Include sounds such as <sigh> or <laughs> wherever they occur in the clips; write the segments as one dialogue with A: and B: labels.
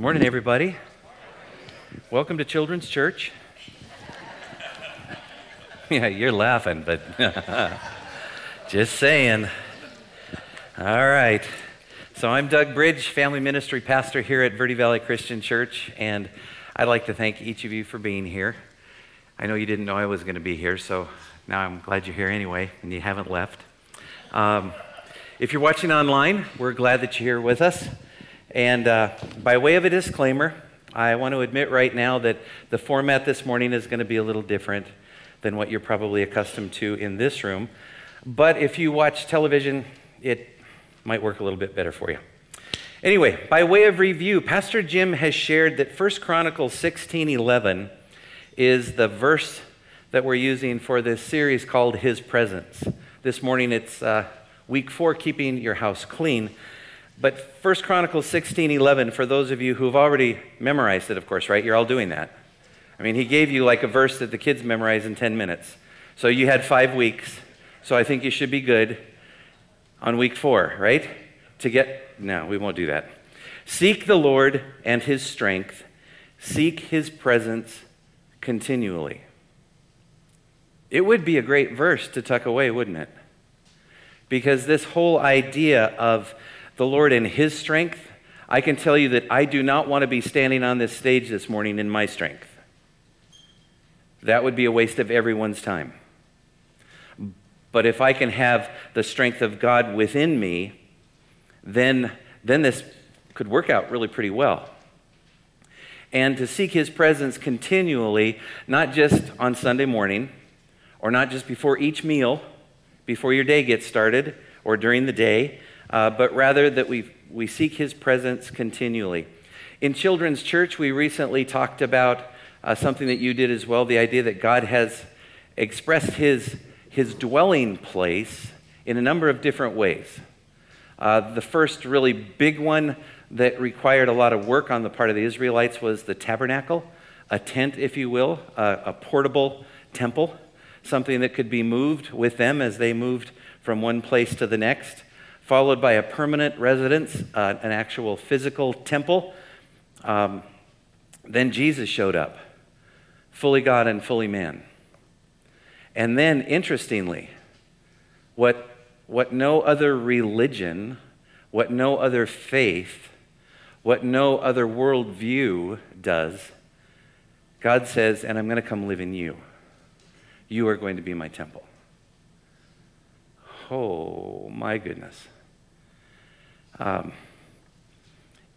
A: Morning, everybody. Welcome to Children's Church. <laughs> Yeah, you're laughing, but <laughs> just saying. All right. So I'm Doug Bridge, family ministry pastor here at Verde Valley Christian Church, and I'd like to thank each of you for being here. I know you didn't know I was going to be here, so now I'm glad you're here anyway, and you haven't left. Um, if you're watching online, we're glad that you're here with us. And uh, by way of a disclaimer, I want to admit right now that the format this morning is going to be a little different than what you're probably accustomed to in this room. But if you watch television, it might work a little bit better for you. Anyway, by way of review, Pastor Jim has shared that 1 Chronicles 16:11 is the verse that we're using for this series called His Presence. This morning it's uh, week four, keeping your house clean. But 1 Chronicles 16 11, for those of you who've already memorized it, of course, right? You're all doing that. I mean, he gave you like a verse that the kids memorize in 10 minutes. So you had five weeks. So I think you should be good on week four, right? To get, no, we won't do that. Seek the Lord and his strength, seek his presence continually. It would be a great verse to tuck away, wouldn't it? Because this whole idea of the Lord in His strength, I can tell you that I do not want to be standing on this stage this morning in my strength. That would be a waste of everyone's time. But if I can have the strength of God within me, then, then this could work out really pretty well. And to seek his presence continually, not just on Sunday morning, or not just before each meal, before your day gets started, or during the day, uh, but rather that we, we seek his presence continually. In Children's Church, we recently talked about uh, something that you did as well the idea that God has expressed his, his dwelling place in a number of different ways. Uh, the first really big one that required a lot of work on the part of the Israelites was the tabernacle, a tent, if you will, a portable temple, something that could be moved with them as they moved from one place to the next followed by a permanent residence, uh, an actual physical temple. Um, then Jesus showed up, fully God and fully man. And then, interestingly, what, what no other religion, what no other faith, what no other worldview does, God says, and I'm going to come live in you. You are going to be my temple. Oh, my goodness um,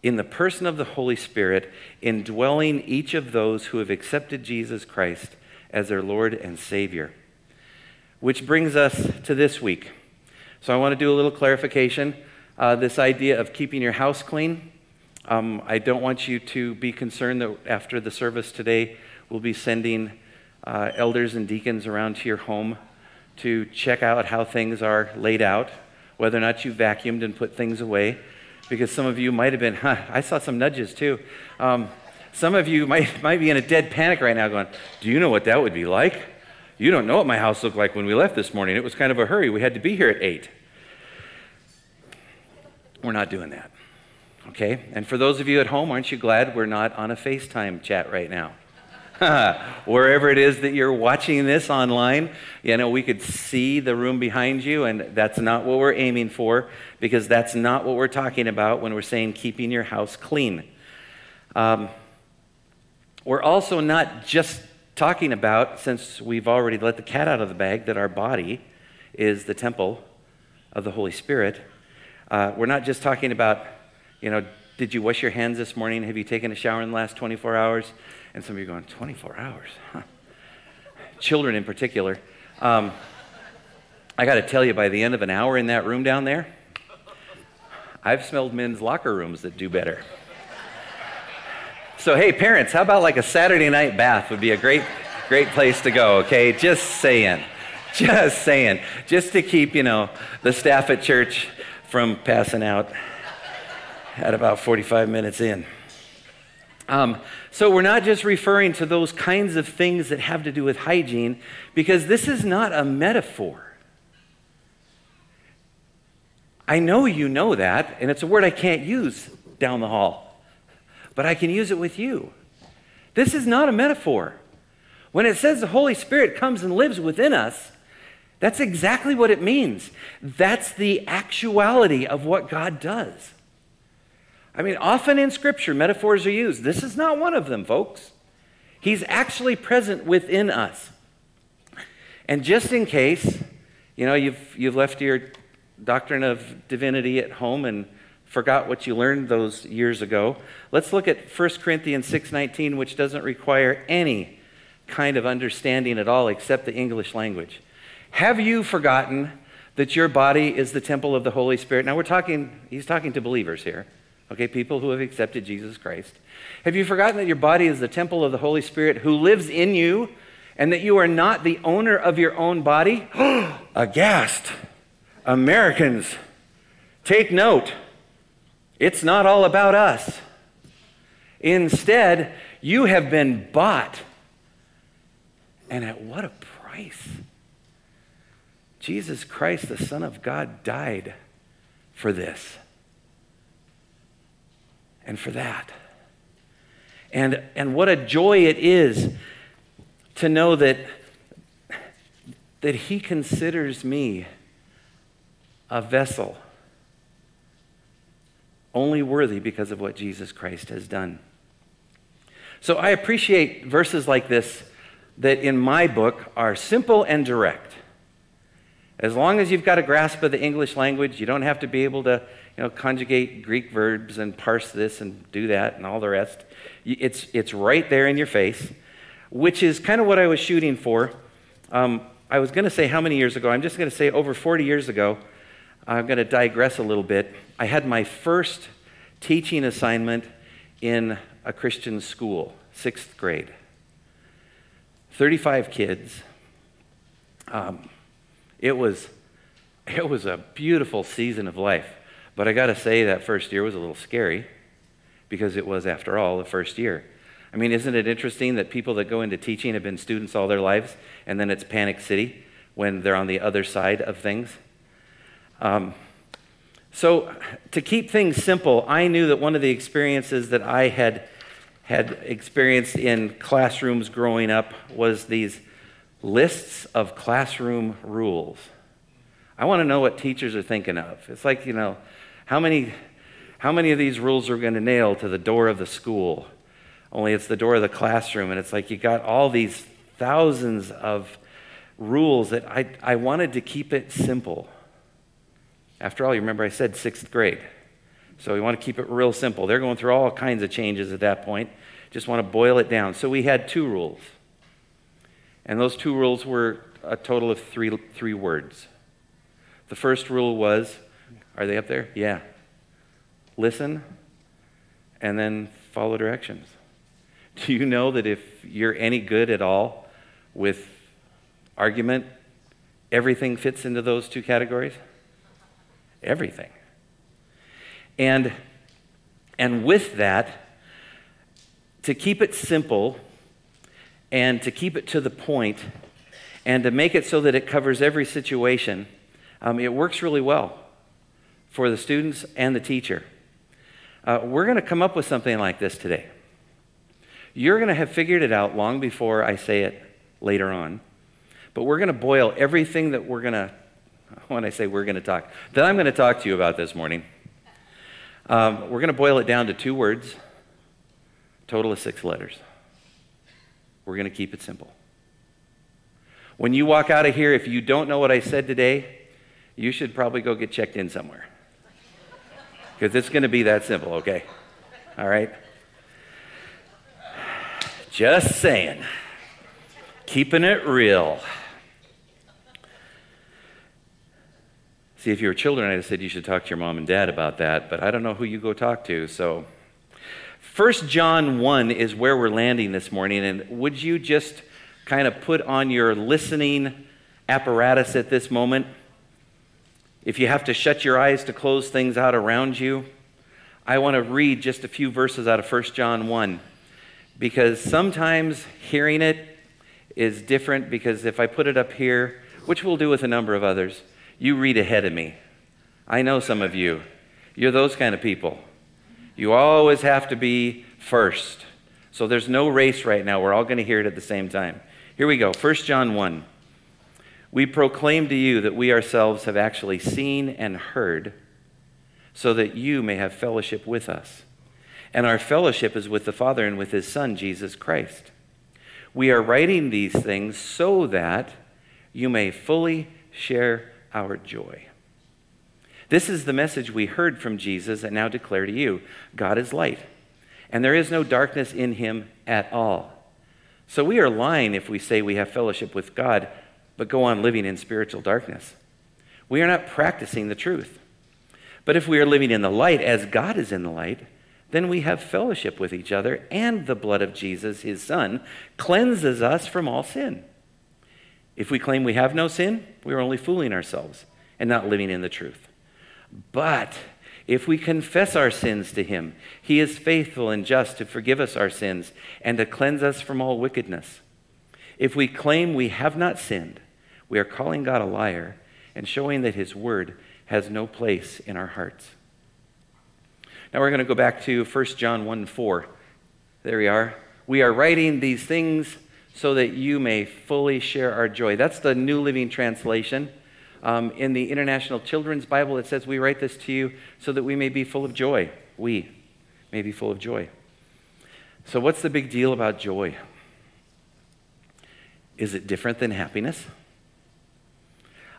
A: in the person of the Holy Spirit, indwelling each of those who have accepted Jesus Christ as their Lord and Savior. Which brings us to this week. So I want to do a little clarification. Uh, this idea of keeping your house clean. Um, I don't want you to be concerned that after the service today, we'll be sending uh, elders and deacons around to your home to check out how things are laid out whether or not you vacuumed and put things away, because some of you might have been, <laughs> huh, I saw some nudges too. Um, some of you might, <laughs> might be in a dead panic right now going, Do you know what that would be like? You don't know what my house looked like when we left this morning. It was kind of a hurry. We had to be here at 8. We're not doing that. Okay? And for those of you at home, aren't you glad we're not on a FaceTime chat right now? <laughs> wherever it is that you're watching this online, you know, we could see the room behind you, and that's not what we're aiming for because that's not what we're talking about when we're saying keeping your house clean. Um, we're also not just talking about, since we've already let the cat out of the bag, that our body is the temple of the Holy Spirit. Uh, we're not just talking about, you know, did you wash your hands this morning? Have you taken a shower in the last 24 hours? And some of you are going, 24 hours? Huh. Children in particular. Um, I got to tell you, by the end of an hour in that room down there, I've smelled men's locker rooms that do better. So, hey, parents, how about like a Saturday night bath would be a great, great place to go, okay? Just saying. Just saying. Just to keep, you know, the staff at church from passing out at about 45 minutes in. Um, so we're not just referring to those kinds of things that have to do with hygiene, because this is not a metaphor. I know you know that, and it's a word I can't use down the hall, but I can use it with you. This is not a metaphor. When it says the Holy Spirit comes and lives within us, that's exactly what it means. That's the actuality of what God does. I mean, often in Scripture, metaphors are used. This is not one of them, folks. He's actually present within us. And just in case, you know, you've, you've left your doctrine of divinity at home and forgot what you learned those years ago, let's look at 1 Corinthians 6.19, which doesn't require any kind of understanding at all except the English language. Have you forgotten that your body is the temple of the Holy Spirit? Now we're talking, he's talking to believers here Okay, people who have accepted Jesus Christ. Have you forgotten that your body is the temple of the Holy Spirit who lives in you and that you are not the owner of your own body? <gasps> Aghast. Americans, take note. It's not all about us. Instead, you have been bought. And at what a price! Jesus Christ, the Son of God, died for this and for that. And, and what a joy it is to know that, that He considers me a vessel only worthy because of what Jesus Christ has done. So I appreciate verses like this that in my book are simple and direct. As long as you've got a grasp of the English language, you don't have to be able to you know, conjugate Greek verbs and parse this and do that and all the rest. It's, it's right there in your face, which is kind of what I was shooting for. Um, I was going to say how many years ago. I'm just going to say over 40 years ago. I'm going to digress a little bit. I had my first teaching assignment in a Christian school, sixth grade. 35 kids. Um, it, was, it was a beautiful season of life. But I got to say, that first year was a little scary because it was, after all, the first year. I mean, isn't it interesting that people that go into teaching have been students all their lives and then it's panic city when they're on the other side of things? Um, so, to keep things simple, I knew that one of the experiences that I had had experienced in classrooms growing up was these lists of classroom rules. I want to know what teachers are thinking of. It's like, you know, how many, how many of these rules are going to nail to the door of the school? Only it's the door of the classroom, and it's like you got all these thousands of rules that I, I wanted to keep it simple. After all, you remember I said sixth grade. So we want to keep it real simple. They're going through all kinds of changes at that point. Just want to boil it down. So we had two rules. And those two rules were a total of three, three words. The first rule was are they up there? Yeah. Listen and then follow directions. Do you know that if you're any good at all with argument, everything fits into those two categories? Everything. And, and with that, to keep it simple and to keep it to the point and to make it so that it covers every situation, um, it works really well for the students and the teacher. Uh, we're going to come up with something like this today. You're going to have figured it out long before I say it later on, but we're going to boil everything that we're going <laughs> to, when I say we're going to talk, that I'm going to talk to you about this morning. Um, we're going to boil it down to two words, total of six letters. We're going to keep it simple. When you walk out of here, if you don't know what I said today, you should probably go get checked in somewhere because it's going to be that simple, okay? All right? Just saying. Keeping it real. See, if you were children, I'd have said you should talk to your mom and dad about that, but I don't know who you go talk to, so. 1 John 1 is where we're landing this morning, and would you just kind of put on your listening apparatus at this moment? If you have to shut your eyes to close things out around you, I want to read just a few verses out of 1 John 1 because sometimes hearing it is different because if I put it up here, which we'll do with a number of others, you read ahead of me. I know some of you. You're those kind of people. You always have to be first. So there's no race right now. We're all going to hear it at the same time. Here we go. 1 John 1. We proclaim to you that we ourselves have actually seen and heard, so that you may have fellowship with us. And our fellowship is with the Father and with his Son, Jesus Christ. We are writing these things so that you may fully share our joy. This is the message we heard from Jesus and now declare to you God is light, and there is no darkness in him at all. So we are lying if we say we have fellowship with God but go on living in spiritual darkness. We are not practicing the truth. But if we are living in the light as God is in the light, then we have fellowship with each other, and the blood of Jesus, his Son, cleanses us from all sin. If we claim we have no sin, we are only fooling ourselves and not living in the truth. But if we confess our sins to him, he is faithful and just to forgive us our sins and to cleanse us from all wickedness. If we claim we have not sinned, we are calling God a liar and showing that his word has no place in our hearts. Now we're going to go back to 1 John 1 4. There we are. We are writing these things so that you may fully share our joy. That's the New Living Translation. Um, in the International Children's Bible, it says, We write this to you so that we may be full of joy. We may be full of joy. So, what's the big deal about joy? Is it different than happiness?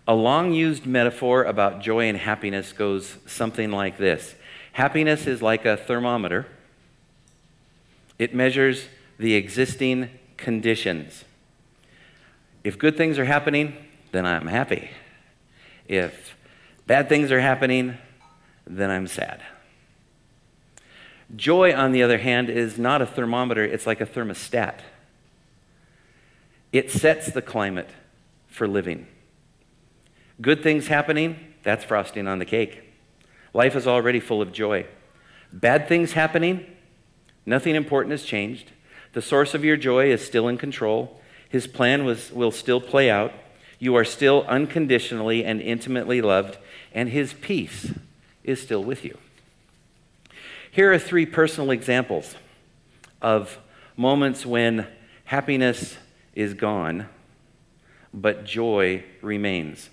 A: A long used metaphor about joy and happiness goes something like this Happiness is like a thermometer, it measures the existing conditions. If good things are happening, then I'm happy. If bad things are happening, then I'm sad. Joy, on the other hand, is not a thermometer, it's like a thermostat. It sets the climate for living. Good things happening, that's frosting on the cake. Life is already full of joy. Bad things happening, nothing important has changed. The source of your joy is still in control. His plan was, will still play out. You are still unconditionally and intimately loved, and His peace is still with you. Here are three personal examples of moments when happiness is gone, but joy remains.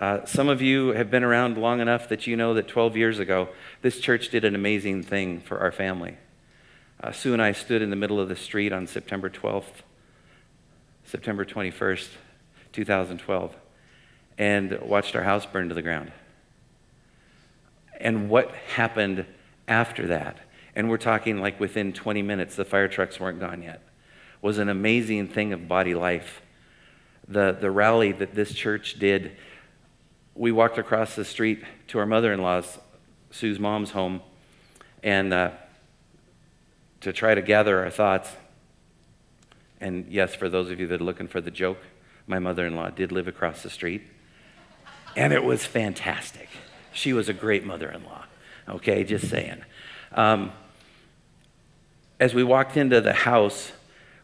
A: Uh, some of you have been around long enough that you know that 12 years ago, this church did an amazing thing for our family. Uh, Sue and I stood in the middle of the street on September 12th, September 21st, 2012, and watched our house burn to the ground. And what happened after that? And we're talking like within 20 minutes, the fire trucks weren't gone yet was an amazing thing of body life. The, the rally that this church did, we walked across the street to our mother in law's, Sue's mom's home, and uh, to try to gather our thoughts. And yes, for those of you that are looking for the joke, my mother in law did live across the street, and it was fantastic. She was a great mother in law, okay, just saying. Um, as we walked into the house,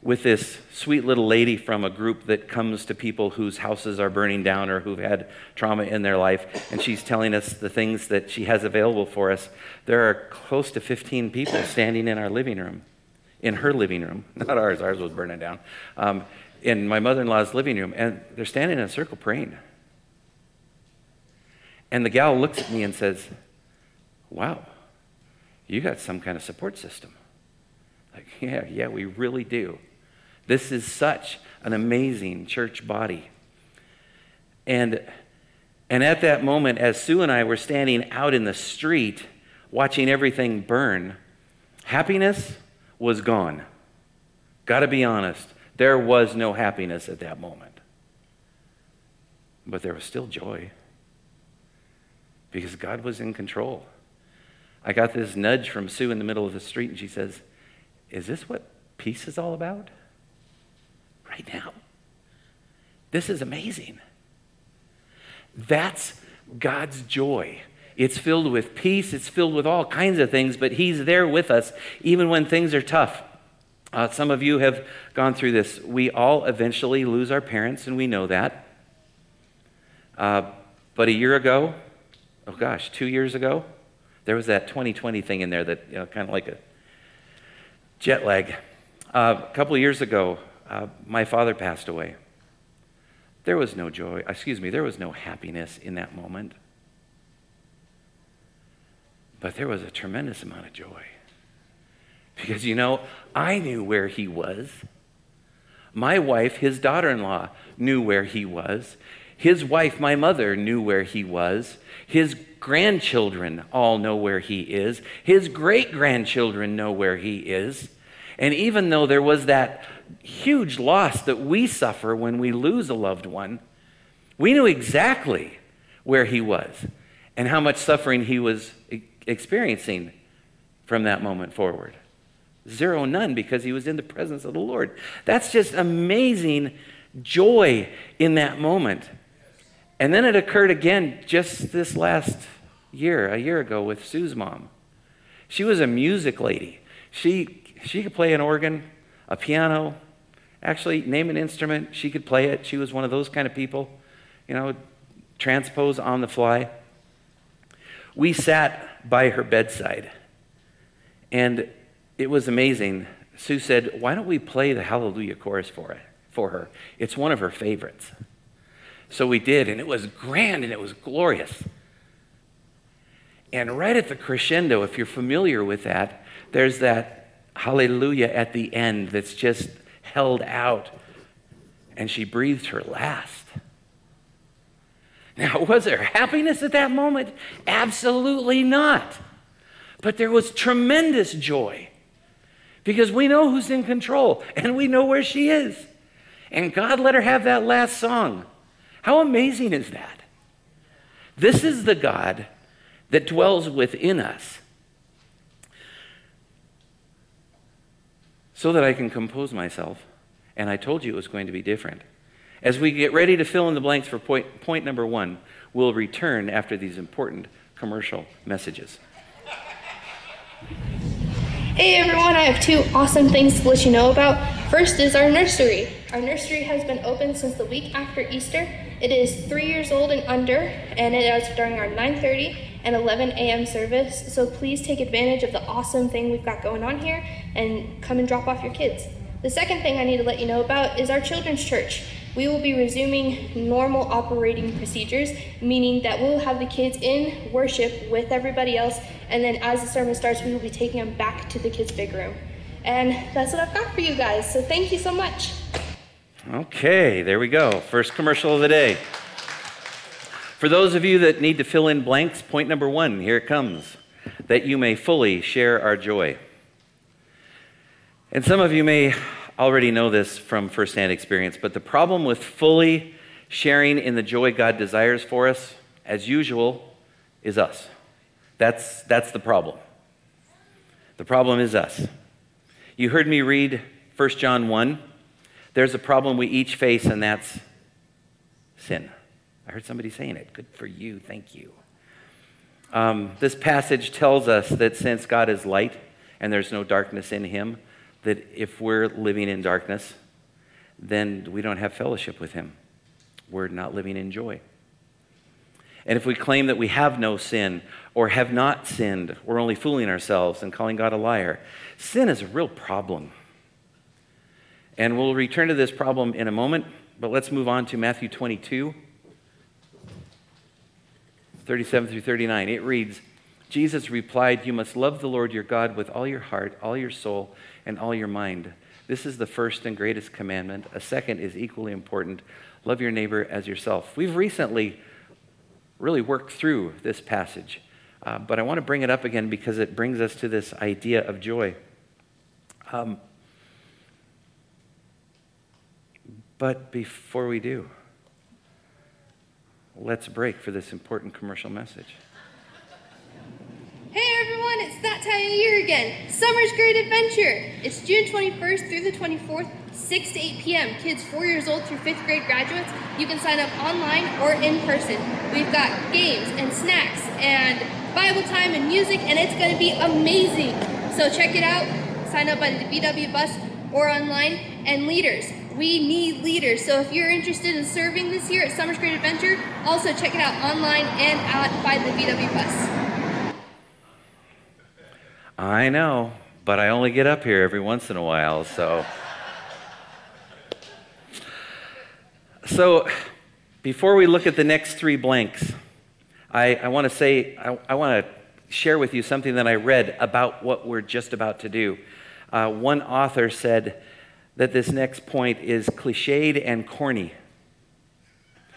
A: with this sweet little lady from a group that comes to people whose houses are burning down or who've had trauma in their life, and she's telling us the things that she has available for us. There are close to 15 people standing in our living room, in her living room, <laughs> not ours, ours was burning down, um, in my mother in law's living room, and they're standing in a circle praying. And the gal looks at me and says, Wow, you got some kind of support system. Like, <laughs> yeah, yeah, we really do. This is such an amazing church body. And, and at that moment, as Sue and I were standing out in the street watching everything burn, happiness was gone. Gotta be honest, there was no happiness at that moment. But there was still joy because God was in control. I got this nudge from Sue in the middle of the street, and she says, Is this what peace is all about? right now. This is amazing. That's God's joy. It's filled with peace, it's filled with all kinds of things, but He's there with us even when things are tough. Uh, some of you have gone through this. We all eventually lose our parents, and we know that. Uh, but a year ago, oh gosh, two years ago, there was that 2020 thing in there that, you know, kind of like a jet lag. Uh, a couple years ago, uh, my father passed away. There was no joy, uh, excuse me, there was no happiness in that moment. But there was a tremendous amount of joy. Because, you know, I knew where he was. My wife, his daughter in law, knew where he was. His wife, my mother, knew where he was. His grandchildren all know where he is. His great grandchildren know where he is. And even though there was that huge loss that we suffer when we lose a loved one, we knew exactly where he was and how much suffering he was experiencing from that moment forward. Zero, none, because he was in the presence of the Lord. That's just amazing joy in that moment. And then it occurred again just this last year, a year ago, with Sue's mom. She was a music lady. She, she could play an organ, a piano. Actually, name an instrument, she could play it. She was one of those kind of people, you know, transpose on the fly. We sat by her bedside, and it was amazing. Sue said, Why don't we play the Hallelujah chorus for, it, for her? It's one of her favorites. So we did, and it was grand and it was glorious. And right at the crescendo, if you're familiar with that, there's that hallelujah at the end that's just held out. And she breathed her last. Now, <laughs> was there happiness at that moment? Absolutely not. But there was tremendous joy because we know who's in control and we know where she is. And God let her have that last song. How amazing is that? This is the God that dwells within us so that I can compose myself. And I told you it was going to be different. As we get ready to fill in the blanks for point, point number one, we'll return after these important commercial messages.
B: Hey everyone, I have two awesome things to let you know about. First is our nursery. Our nursery has been open since the week after Easter. It is three years old and under, and it is during our 9:30 and 11 a.m. service. So please take advantage of the awesome thing we've got going on here and come and drop off your kids. The second thing I need to let you know about is our children's church. We will be resuming normal operating procedures, meaning that we'll have the kids in worship with everybody else, and then as the sermon starts, we will be taking them back to the kids' big room. And that's what I've got for you guys. So thank you so much.
A: Okay, there we go. First commercial of the day. For those of you that need to fill in blanks, point number one, here it comes that you may fully share our joy. And some of you may already know this from firsthand experience, but the problem with fully sharing in the joy God desires for us, as usual, is us. That's, that's the problem. The problem is us. You heard me read 1 John 1. There's a problem we each face, and that's sin. I heard somebody saying it. Good for you. Thank you. Um, this passage tells us that since God is light and there's no darkness in him, that if we're living in darkness, then we don't have fellowship with him. We're not living in joy. And if we claim that we have no sin or have not sinned, we're only fooling ourselves and calling God a liar. Sin is a real problem. And we'll return to this problem in a moment, but let's move on to Matthew 22. 37 through 39. It reads Jesus replied, You must love the Lord your God with all your heart, all your soul, and all your mind. This is the first and greatest commandment. A second is equally important love your neighbor as yourself. We've recently really worked through this passage, uh, but I want to bring it up again because it brings us to this idea of joy. Um, but before we do, let's break for this important commercial message.
C: Hey everyone, it's that time of year again. Summer's Great Adventure. It's June 21st through the 24th, 6 to 8 p.m. Kids 4 years old through 5th grade graduates, you can sign up online or in person. We've got games and snacks and Bible time and music, and it's going to be amazing. So check it out. Sign up by the VW bus or online. And leaders, we need leaders. So if you're interested in serving this year at Summers Great Adventure, also check it out online and out by the VW bus.
A: I know, but I only get up here every once in a while, so. so before we look at the next three blanks, I, I want to say, I, I want to share with you something that I read about what we're just about to do. Uh, one author said, that this next point is cliched and corny.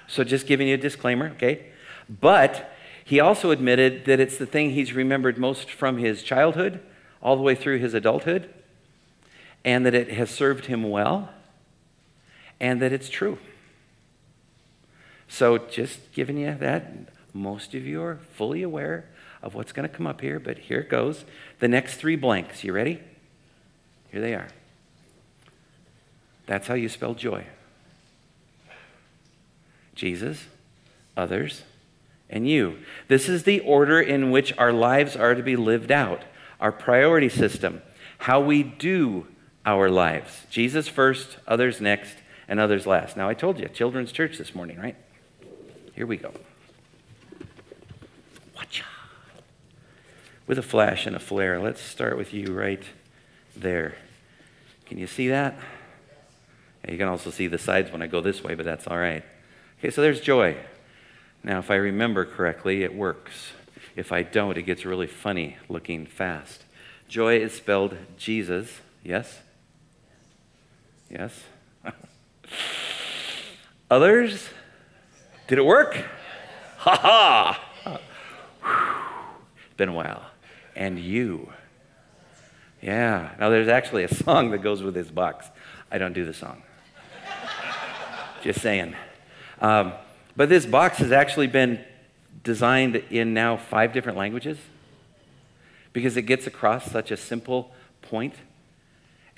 A: So, just giving you a disclaimer, okay? But he also admitted that it's the thing he's remembered most from his childhood all the way through his adulthood, and that it has served him well, and that it's true. So, just giving you that, most of you are fully aware of what's going to come up here, but here it goes. The next three blanks. You ready? Here they are. That's how you spell joy Jesus, others, and you. This is the order in which our lives are to be lived out, our priority system, how we do our lives. Jesus first, others next, and others last. Now, I told you, children's church this morning, right? Here we go. Watcha. With a flash and a flare, let's start with you right there. Can you see that? You can also see the sides when I go this way, but that's all right. Okay, so there's joy. Now, if I remember correctly, it works. If I don't, it gets really funny looking fast. Joy is spelled Jesus. Yes? Yes? <laughs> Others? Did it work? Ha ha! It's been a while. And you. Yeah. Now, there's actually a song that goes with this box. I don't do the song. Just saying. Um, but this box has actually been designed in now five different languages because it gets across such a simple point.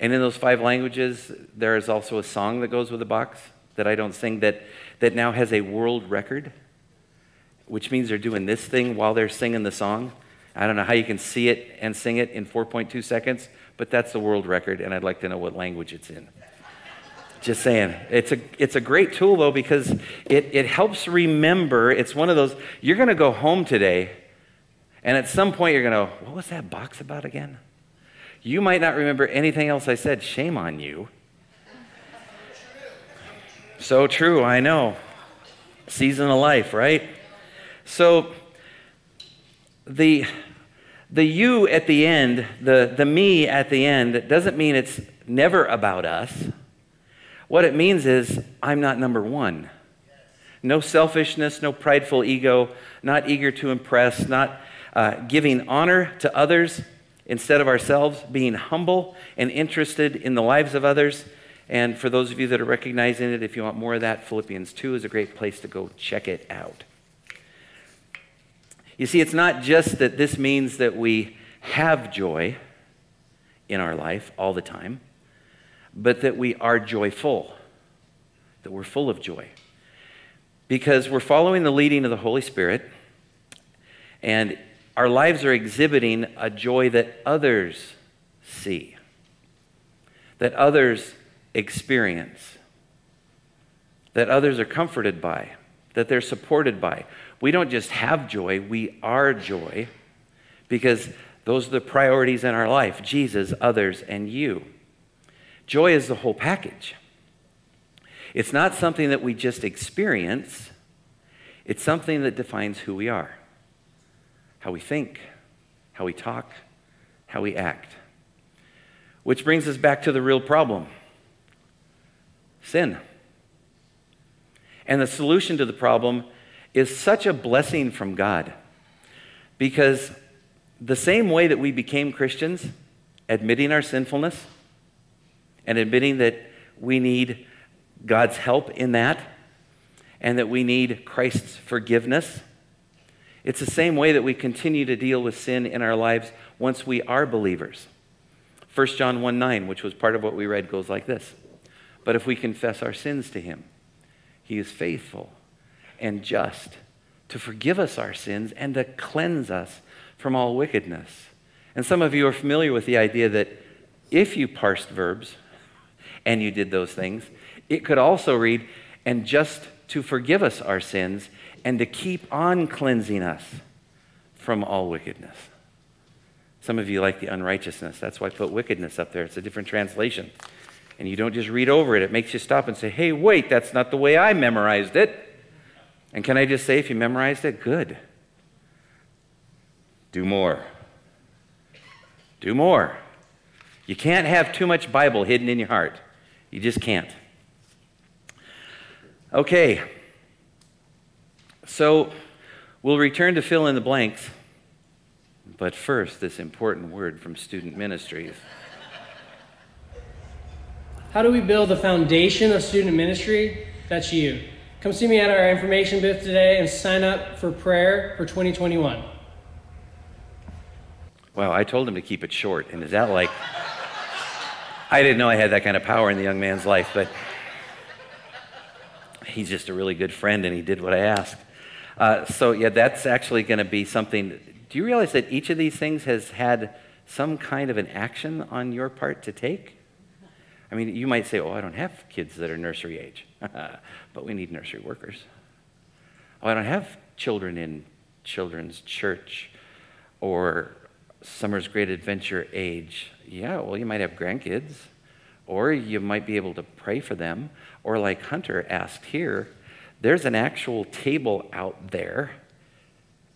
A: And in those five languages, there is also a song that goes with the box that I don't sing that, that now has a world record, which means they're doing this thing while they're singing the song. I don't know how you can see it and sing it in 4.2 seconds, but that's the world record, and I'd like to know what language it's in. Just saying. It's a, it's a great tool, though, because it, it helps remember. It's one of those, you're going to go home today, and at some point you're going to, what was that box about again? You might not remember anything else I said. Shame on you. So true, I know. Season of life, right? So the the you at the end, the, the me at the end, doesn't mean it's never about us. What it means is, I'm not number one. No selfishness, no prideful ego, not eager to impress, not uh, giving honor to others instead of ourselves, being humble and interested in the lives of others. And for those of you that are recognizing it, if you want more of that, Philippians 2 is a great place to go check it out. You see, it's not just that this means that we have joy in our life all the time, but that we are joyful, that we're full of joy. Because we're following the leading of the Holy Spirit, and our lives are exhibiting a joy that others see, that others experience, that others are comforted by, that they're supported by. We don't just have joy, we are joy because those are the priorities in our life Jesus, others, and you. Joy is the whole package. It's not something that we just experience, it's something that defines who we are, how we think, how we talk, how we act. Which brings us back to the real problem sin. And the solution to the problem is such a blessing from God because the same way that we became Christians, admitting our sinfulness, and admitting that we need God's help in that and that we need Christ's forgiveness. It's the same way that we continue to deal with sin in our lives once we are believers. 1 John 1 9, which was part of what we read, goes like this But if we confess our sins to him, he is faithful and just to forgive us our sins and to cleanse us from all wickedness. And some of you are familiar with the idea that if you parsed verbs, and you did those things. It could also read, and just to forgive us our sins and to keep on cleansing us from all wickedness. Some of you like the unrighteousness. That's why I put wickedness up there. It's a different translation. And you don't just read over it, it makes you stop and say, hey, wait, that's not the way I memorized it. And can I just say, if you memorized it, good. Do more. Do more. You can't have too much Bible hidden in your heart. You just can't. Okay. So we'll return to fill in the blanks. But first, this important word from student ministries.
D: How do we build the foundation of student ministry? That's you. Come see me at our information booth today and sign up for prayer for 2021.
A: Wow, I told him to keep it short, and is that like. I didn't know I had that kind of power in the young man's life, but he's just a really good friend and he did what I asked. Uh, so, yeah, that's actually going to be something. Do you realize that each of these things has had some kind of an action on your part to take? I mean, you might say, oh, I don't have kids that are nursery age, <laughs> but we need nursery workers. Oh, I don't have children in children's church or summer's great adventure age yeah, well, you might have grandkids, or you might be able to pray for them. Or, like Hunter asked here, there's an actual table out there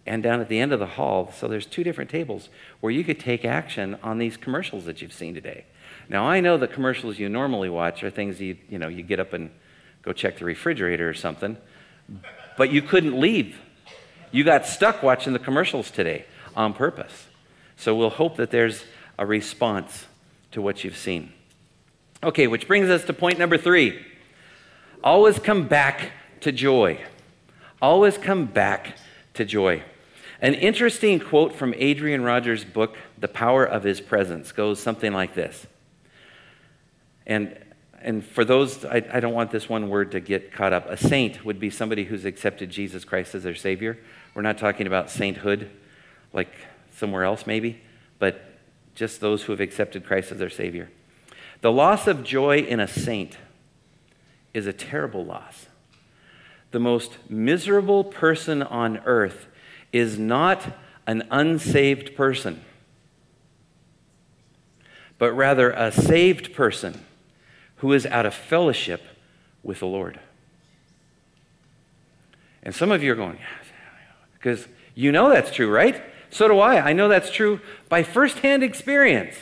A: and down at the end of the hall. So, there's two different tables where you could take action on these commercials that you've seen today. Now, I know the commercials you normally watch are things you, you know, you get up and go check the refrigerator or something, but you couldn't leave. You got stuck watching the commercials today on purpose. So, we'll hope that there's a response to what you've seen. Okay, which brings us to point number three always come back to joy. Always come back to joy. An interesting quote from Adrian Rogers' book, The Power of His Presence, goes something like this. And, and for those, I, I don't want this one word to get caught up. A saint would be somebody who's accepted Jesus Christ as their Savior. We're not talking about sainthood, like somewhere else maybe, but just those who have accepted Christ as their Savior. The loss of joy in a saint is a terrible loss. The most miserable person on earth is not an unsaved person, but rather a saved person who is out of fellowship with the Lord. And some of you are going, because you know that's true, right? So do I. I know that's true by firsthand experience.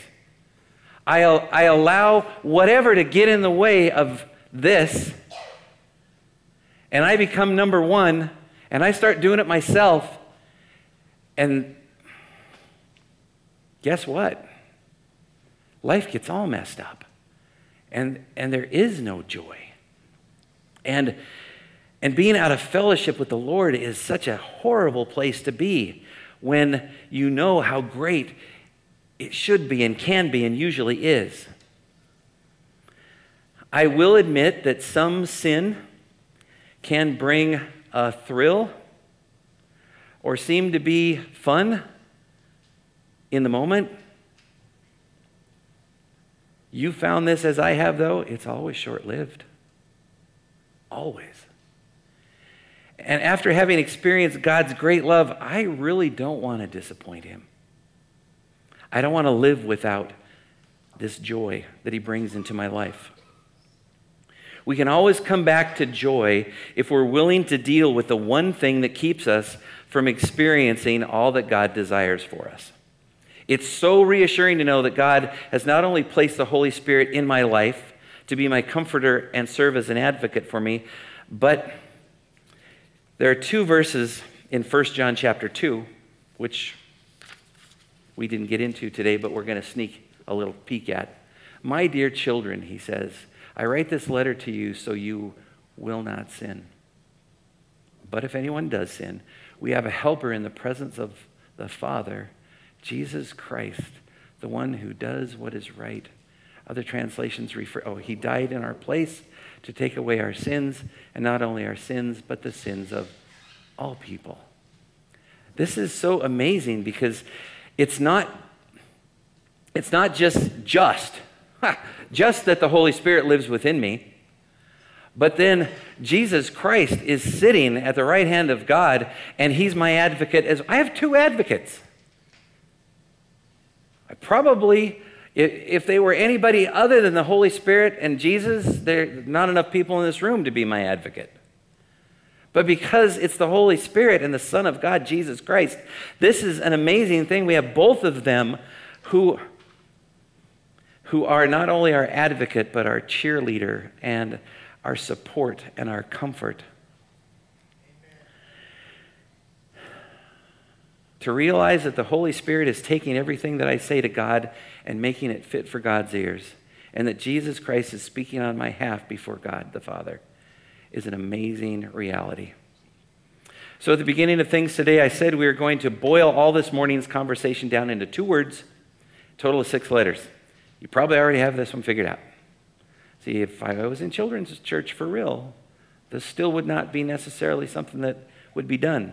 A: I, I allow whatever to get in the way of this, and I become number one, and I start doing it myself, and guess what? Life gets all messed up, and, and there is no joy. And, and being out of fellowship with the Lord is such a horrible place to be when you know how great it should be and can be and usually is. I will admit that some sin can bring a thrill or seem to be fun in the moment. You found this as I have, though, it's always short lived. Always. And after having experienced God's great love, I really don't want to disappoint him. I don't want to live without this joy that he brings into my life. We can always come back to joy if we're willing to deal with the one thing that keeps us from experiencing all that God desires for us. It's so reassuring to know that God has not only placed the Holy Spirit in my life to be my comforter and serve as an advocate for me, but there are two verses in 1 John chapter 2, which we didn't get into today, but we're going to sneak a little peek at. My dear children, he says, I write this letter to you so you will not sin. But if anyone does sin, we have a helper in the presence of the Father, Jesus Christ, the one who does what is right. Other translations refer, oh, he died in our place to take away our sins, and not only our sins, but the sins of all people. This is so amazing because it's not, it's not just just, <laughs> just that the Holy Spirit lives within me. But then Jesus Christ is sitting at the right hand of God, and he's my advocate as I have two advocates. I probably if they were anybody other than the Holy Spirit and Jesus, there are not enough people in this room to be my advocate. But because it's the Holy Spirit and the Son of God, Jesus Christ, this is an amazing thing. We have both of them who, who are not only our advocate, but our cheerleader and our support and our comfort. to realize that the Holy Spirit is taking everything that I say to God and making it fit for God's ears, and that Jesus Christ is speaking on my behalf before God the Father, is an amazing reality. So, at the beginning of things today, I said we are going to boil all this morning's conversation down into two words, total of six letters. You probably already have this one figured out. See, if I was in children's church for real, this still would not be necessarily something that would be done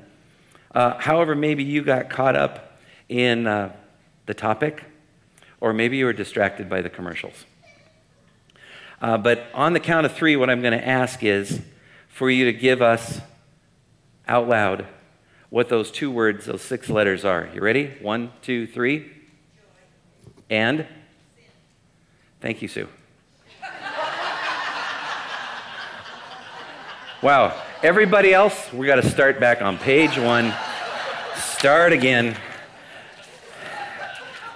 A: uh, however, maybe you got caught up in uh, the topic, or maybe you were distracted by the commercials. Uh, but on the count of three, what I'm going to ask is for you to give us out loud what those two words, those six letters are. You ready? One, two, three. And? Thank you, Sue. <laughs> Wow. Everybody else, we got to start back on page one. Start again.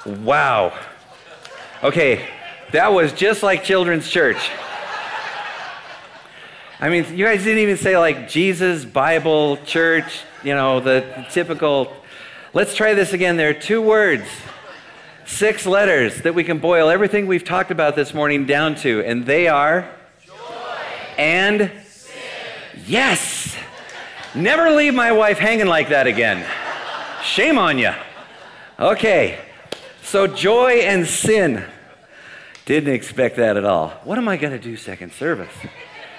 A: Wow. Okay, that was just like children's church. I mean, you guys didn't even say like Jesus, Bible, church, you know, the, typical. Let's try this again. There are two words, six letters that we can boil everything we've talked about this morning down to, and they are joy and sin. Yes! Never leave my wife hanging like that again. Shame on you. Okay, so joy and sin. Didn't expect that at all. What am I going to do second service?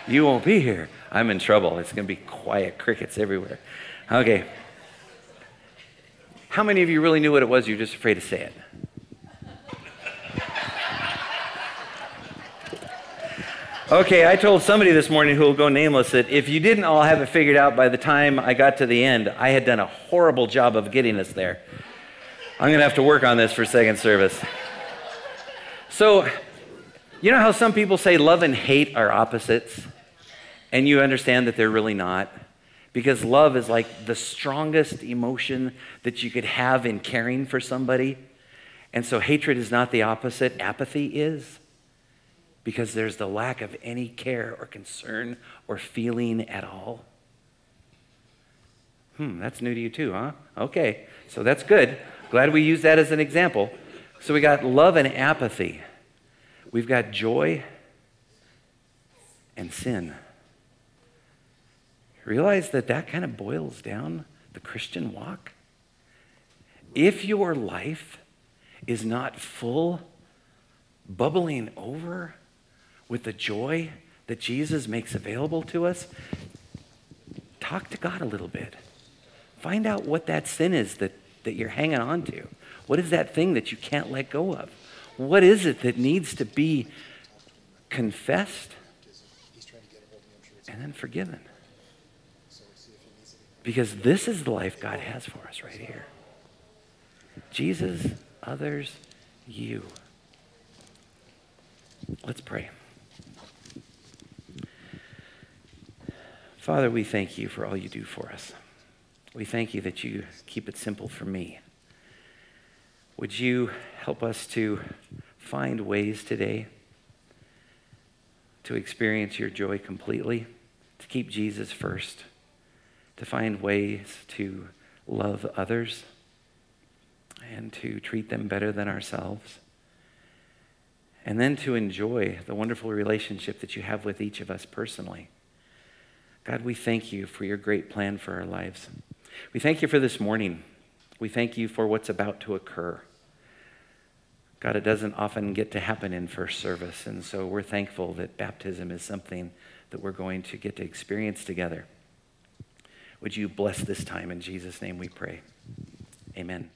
A: You won't be here. I'm in trouble. It's going to be quiet crickets everywhere. Okay. How many of you really knew what it was? You're just afraid to say it. Okay, I told somebody this morning who will go nameless that if you didn't all have it figured out by the time I got to the end, I had done a horrible job of getting us there. I'm going to have to work on this for second service. So, you know how some people say love and hate are opposites? And you understand that they're really not? Because love is like the strongest emotion that you could have in caring for somebody. And so hatred is not the opposite, apathy is because there's the lack of any care or concern or feeling at all. Hmm, that's new to you too, huh? Okay, so that's good. Glad we used that as an example. So we got love and apathy, we've got joy and sin. Realize that that kind of boils down the Christian walk. If your life is not full, bubbling over, with the joy that Jesus makes available to us, talk to God a little bit. Find out what that sin is that, that you're hanging on to. What is that thing that you can't let go of? What is it that needs to be confessed and then forgiven? Because this is the life God has for us right here. Jesus, others, you. Let's pray. Father, we thank you for all you do for us. We thank you that you keep it simple for me. Would you help us to find ways today to experience your joy completely, to keep Jesus first, to find ways to love others and to treat them better than ourselves, and then to enjoy the wonderful relationship that you have with each of us personally. God, we thank you for your great plan for our lives. We thank you for this morning. We thank you for what's about to occur. God, it doesn't often get to happen in first service, and so we're thankful that baptism is something that we're going to get to experience together. Would you bless this time? In Jesus' name we pray. Amen.